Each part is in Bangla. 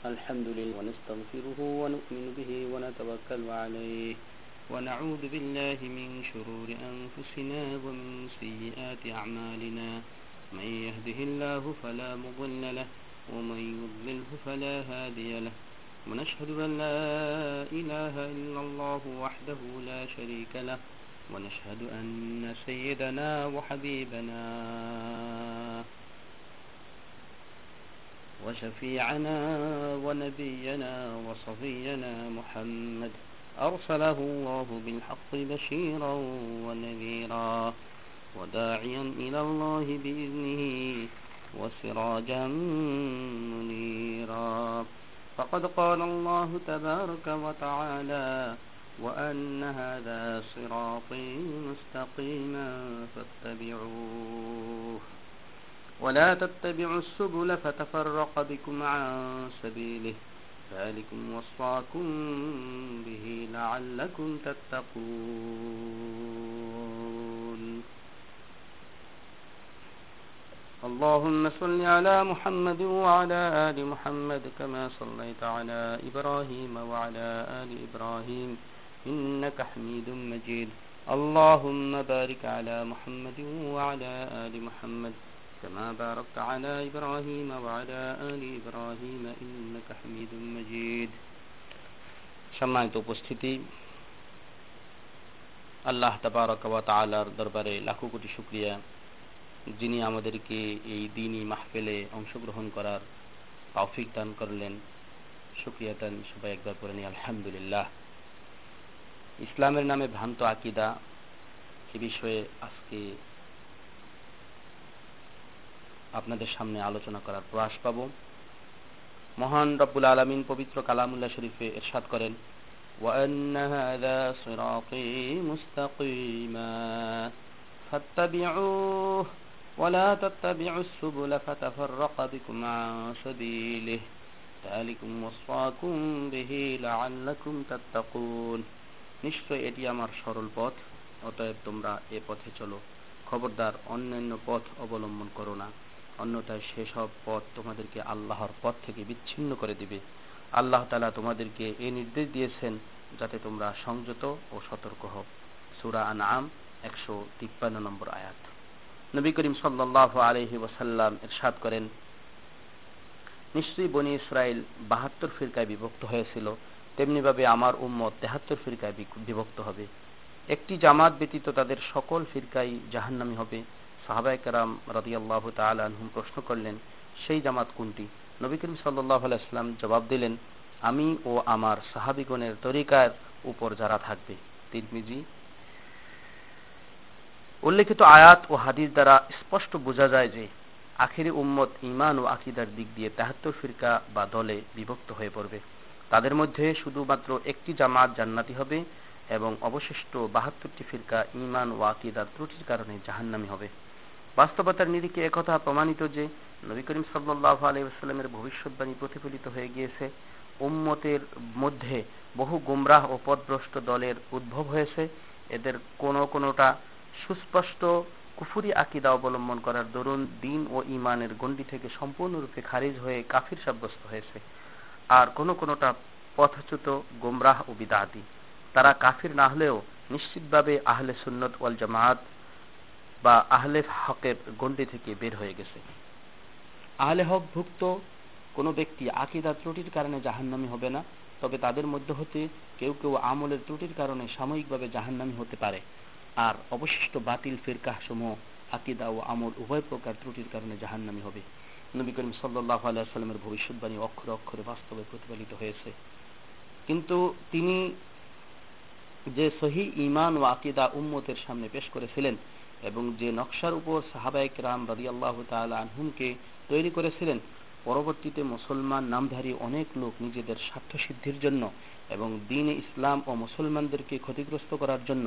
الحمد لله ونستغفره ونؤمن به ونتوكل عليه ونعوذ بالله من شرور أنفسنا ومن سيئات أعمالنا. من يهده الله فلا مضل له ومن يضلله فلا هادي له. ونشهد أن لا إله إلا الله وحده لا شريك له. ونشهد أن سيدنا وحبيبنا وشفيعنا ونبينا وصفينا محمد. أرسله الله بالحق بشيرا ونذيرا وداعيا إلى الله بإذنه وسراجا منيرا. فقد قال الله تبارك وتعالى وأن هذا صراطي مستقيما فاتبعوه. ولا تتبعوا السبل فتفرق بكم عن سبيله. ذلكم وصاكم به لعلكم تتقون. اللهم صل على محمد وعلى آل محمد كما صليت على إبراهيم وعلى آل إبراهيم إنك حميد مجيد. اللهم بارك على محمد وعلى آل محمد. كما باركت على إبراهيم وعلى آل إبراهيم إنك حميد مجيد সম্মানিত উপস্থিতি আল্লাহ তাবারক ওয়া তাআলার দরবারে লাখো কোটি শুকরিয়া যিনি আমাদেরকে এই দিনই মাহফিলে অংশগ্রহণ করার তৌফিক দান করলেন শুকরিয়া দান সবাই একবার করে নি আলহামদুলিল্লাহ ইসলামের নামে ভ্রান্ত আকিদা এ বিষয়ে আজকে আপনাদের সামনে আলোচনা করার প্রয়াস পাব মহান রব্বুল আলমিন পবিত্র কালামুল্লাহ শরীফে এরশাদ করেন وأن هذا صراطي مستقيما فاتبعوه ولا تتبعوا السبل فتفرق بكم عن سبيله ذلكم وصاكم به لعلكم تتقون নিশ্চয় এটি আমার সরল পথ অতএব তোমরা এ পথে চলো খবরদার অন্যান্য পথ অবলম্বন করো না অন্যথায় সেসব পথ তোমাদেরকে আল্লাহর পথ থেকে বিচ্ছিন্ন করে দিবে। আল্লাহ তালা তোমাদেরকে এ নির্দেশ দিয়েছেন যাতে তোমরা সংযত ও সতর্ক হও। সুরা আনাম একশো তিপ্পান্ন নম্বর আয়াত। নবী করিম সাল্লাহ আলহি ওসাল্লাম এরশাদ করেন, নিশ্চয়ই বনি ইসরায়েল বাহাত্তর ফিরকায় বিভক্ত হয়েছিল তেমনিভাবে আমার উম্মত তেহাত্তর ফিরকায় বিভক্ত হবে। একটি জামাত ব্যতীত তাদের সকল ফিরকাই জাহান্নামি হবে। সাহাবাইকারাম রাদি আল্লাহ তালহুম প্রশ্ন করলেন, সেই জামাত কোনটি? নবী করিম সাল্লাহ আলাইসলাম জবাব দিলেন, আমি ও আমার সাহাবিগণের তরিকার উপর যারা থাকবে। তিরমিজি। উল্লেখিত আয়াত ও হাদিস দ্বারা স্পষ্ট বোঝা যায় যে, আখিরি উম্মত ইমান ও আকিদার দিক দিয়ে তেহাত্তর ফিরকা বা দলে বিভক্ত হয়ে পড়বে। তাদের মধ্যে শুধুমাত্র একটি জামাত জান্নাতি হবে এবং অবশিষ্ট বাহাত্তরটি ফিরকা ইমান ও আকিদার ত্রুটির কারণে জাহান্নামি হবে। বাস্তবতার নিরিখে একথা প্রমাণিত যে নবী করিম সাল্লাহ আলাইসাল্লামের ভবিষ্যৎবাণী প্রতিফলিত হয়ে গিয়েছে? উম্মতের মধ্যে বহু গুমরাহ ও পদভ্রষ্ট দলের উদ্ভব হয়েছে। এদের কোনো কোনোটা সুস্পষ্ট কুফুরি আকিদা অবলম্বন করার দরুন দিন ও ইমানের গণ্ডি থেকে সম্পূর্ণরূপে খারিজ হয়ে কাফির সাব্যস্ত হয়েছে। আর কোনো কোনোটা পথচ্যুত গোমরাহ ও বিদাতি। তারা কাফির না হলেও নিশ্চিতভাবে আহলে সুন্নত ওয়াল জামাত বা আহলে হকের গণ্ডি থেকে বের হয়ে গেছে। আহলে হক ভুক্ত কোনো ব্যক্তি আকিদা ত্রুটির কারণে জাহান্নামি হবে না, তবে তাদের মধ্যে হতে কেউ কেউ আমলের ত্রুটির কারণে সাময়িকভাবে জাহান্নামি হতে পারে। আর অবশিষ্ট বাতিল ফিরকাহ সমূহ আকিদা ও আমল উভয় প্রকার ত্রুটির কারণে জাহান্নামি হবে। নবী করিম সাল্লাহ আলাইসাল্লামের ভবিষ্যৎবাণী অক্ষরে অক্ষরে বাস্তবে প্রতিফলিত হয়েছে। কিন্তু তিনি যে সহি ইমান ও আকিদা উম্মতের সামনে পেশ করেছিলেন এবং যে নকশার উপর সাহাবায়ক রাম রাদি আল্লাহ আনহুমকে তৈরি করেছিলেন, পরবর্তীতে মুসলমান নামধারী অনেক লোক নিজেদের স্বার্থ সিদ্ধির জন্য এবং দিন ইসলাম ও মুসলমানদেরকে ক্ষতিগ্রস্ত করার জন্য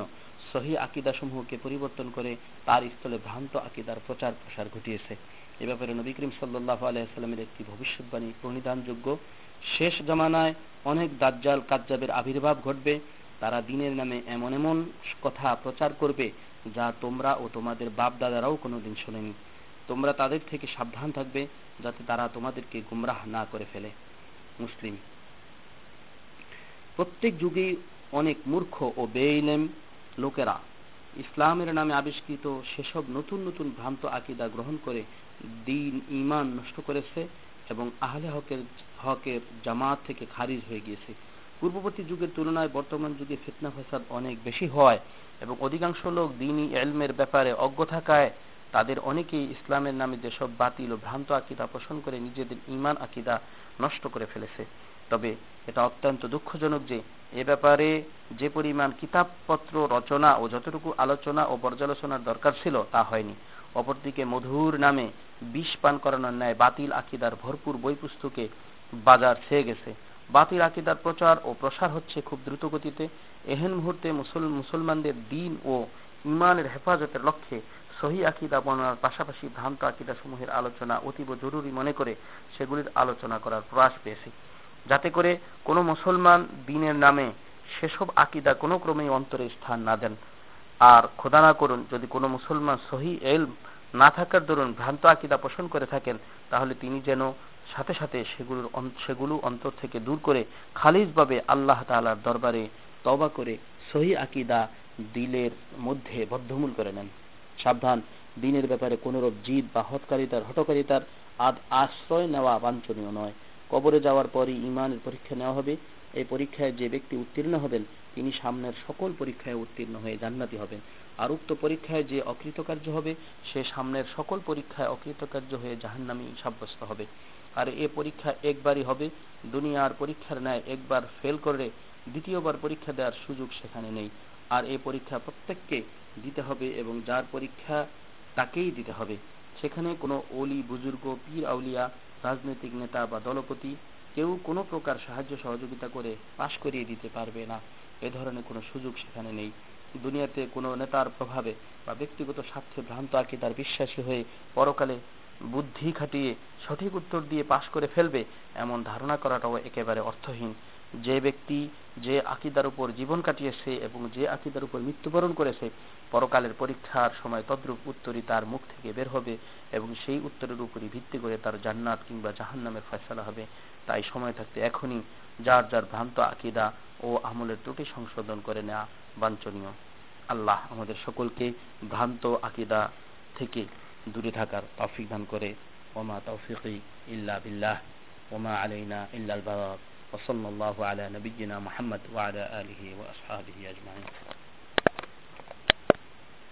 সহি আকিদাসমূহকে পরিবর্তন করে তার স্থলে ভ্রান্ত আকিদার প্রচার প্রসার ঘটিয়েছে। এ ব্যাপারে নবী করিম সাল্লাহ আলাইসাল্লামের একটি ভবিষ্যৎবাণী প্রণিধানযোগ্য। শেষ জমানায় অনেক দাজ্জাল কাজ্জাবের আবির্ভাব ঘটবে, তারা দিনের নামে এমন এমন কথা প্রচার করবে যা তোমরা ও তোমাদের বাপ দাদারাও কোনোদিন শোনেনি। তোমরা তাদের থেকে সাবধান থাকবে যাতে তারা তোমাদেরকে গুমরাহ না করে ফেলে। মুসলিম, প্রত্যেক যুগেই অনেক মূর্খ ও বেইলেম লোকেরা ইসলামের নামে আবিষ্কৃত সেসব নতুন নতুন ভ্রান্ত আকিদা গ্রহণ করে দিন ইমান নষ্ট করেছে এবং আহলে হকের হকের জামাত থেকে খারিজ হয়ে গিয়েছে। পূর্ববর্তী যুগের তুলনায় বর্তমান যুগে ফিতনা ফসাদ অনেক বেশি হয় এবং অধিকাংশ লোক দিনই এলমের ব্যাপারে অজ্ঞ থাকায় তাদের অনেকেই ইসলামের নামে যেসব বাতিল ও ভ্রান্ত আকিদা পোষণ করে নিজেদের ইমান আকিদা নষ্ট করে ফেলেছে। তবে এটা অত্যন্ত দুঃখজনক যে এ ব্যাপারে যে পরিমাণ কিতাবপত্র, রচনা ও যতটুকু আলোচনা ও পর্যালোচনার দরকার ছিল তা হয়নি। অপরদিকে মধুর নামে বিষ পান করানোর ন্যায় বাতিল আকিদার ভরপুর বই পুস্তকে বাজার ছেয়ে গেছে। বাতিল আকিদার প্রচার ও প্রসার হচ্ছে খুব দ্রুত গতিতে এহেন মুহূর্তে মুসলমানদের দিন ও ইমানের হেফাজতের লক্ষ্যে সহি আকিদা বর্ণনার পাশাপাশি ভ্রান্ত আকিদা সমূহের আলোচনা অতীব জরুরি মনে করে সেগুলির আলোচনা করার প্রয়াস পেয়েছে। যাতে করে কোনো মুসলমান দিনের নামে সেসব আকিদা কোনো ক্রমেই অন্তরে স্থান না দেন। আর খোদা না করুন, যদি কোনো মুসলমান সহি এল না থাকার দরুন ভ্রান্ত আকিদা পোষণ করে থাকেন, তাহলে তিনি যেন সাথে সাথে সেগুলোর সেগুলো অন্তর থেকে দূর করে খালিজভাবে আল্লাহ তালার দরবারে তবা করে সহি আকিদা দিলের মধ্যে বদ্ধমূল করে নেন। সাবধান, দিনের ব্যাপারে কোনরূপ জিদ বা হটকারিতার হটকারিতার আদ আশ্রয় নেওয়া বাঞ্ছনীয় নয়। কবরে যাওয়ার পরই ইমানের পরীক্ষা নেওয়া হবে। এই পরীক্ষায় যে ব্যক্তি উত্তীর্ণ হবেন তিনি সামনের সকল পরীক্ষায় উত্তীর্ণ হয়ে জান্নাতি হবেন। আর উক্ত পরীক্ষায় যে অকৃতকার্য হবে, সে সামনের সকল পরীক্ষায় অকৃতকার্য হয়ে জাহান্নামী সাব্যস্ত হবে। আর এ পরীক্ষা একবারই হবে, দুনিয়ার পরীক্ষার ন্যায় একবার ফেল করে দ্বিতীয়বার পরীক্ষা দেওয়ার সুযোগ সেখানে নেই। আর এ পরীক্ষা প্রত্যেককে দিতে হবে এবং যার পরীক্ষা তাকেই দিতে হবে। সেখানে কোনো অলি বুজুর্গ, পীর, আউলিয়া, রাজনৈতিক নেতা বা দলপতি কেউ কোনো প্রকার সাহায্য সহযোগিতা করে পাশ করিয়ে দিতে পারবে না। এ ধরনের কোনো সুযোগ সেখানে নেই। দুনিয়াতে কোনো নেতার প্রভাবে বা ব্যক্তিগত স্বার্থে ভ্রান্ত আকিদার বিশ্বাসী হয়ে পরকালে বুদ্ধি খাটিয়ে সঠিক উত্তর দিয়ে পাশ করে ফেলবে, এমন ধারণা করাটাও একেবারে অর্থহীন। যে ব্যক্তি যে আকিদার উপর জীবন কাটিয়েছে এবং যে আকিদার উপর মৃত্যুবরণ করেছে, পরকালের পরীক্ষার সময় তদ্রূপ উত্তরই তার মুখ থেকে বের হবে এবং সেই উত্তরের উপরই ভিত্তি করে তার জান্নাত কিংবা জাহান নামের ফয়সলা হবে। তাই সময় থাকতে এখনই যার যার ভ্রান্ত আকিদা ও আমলের ত্রুটি সংশোধন করে নেওয়া বাঞ্ছনীয়। আল্লাহ আমাদের সকলকে ভ্রান্ত আকিদা থেকে দূরে থাকার তৌফিক দান করে। ওমা তৌফিকি ইল্লা বিল্লাহ, ওমা আলাইনা ইল্লাল বারাক وصلى الله على نبينا محمد وعلى آله وأصحابه أجمعين.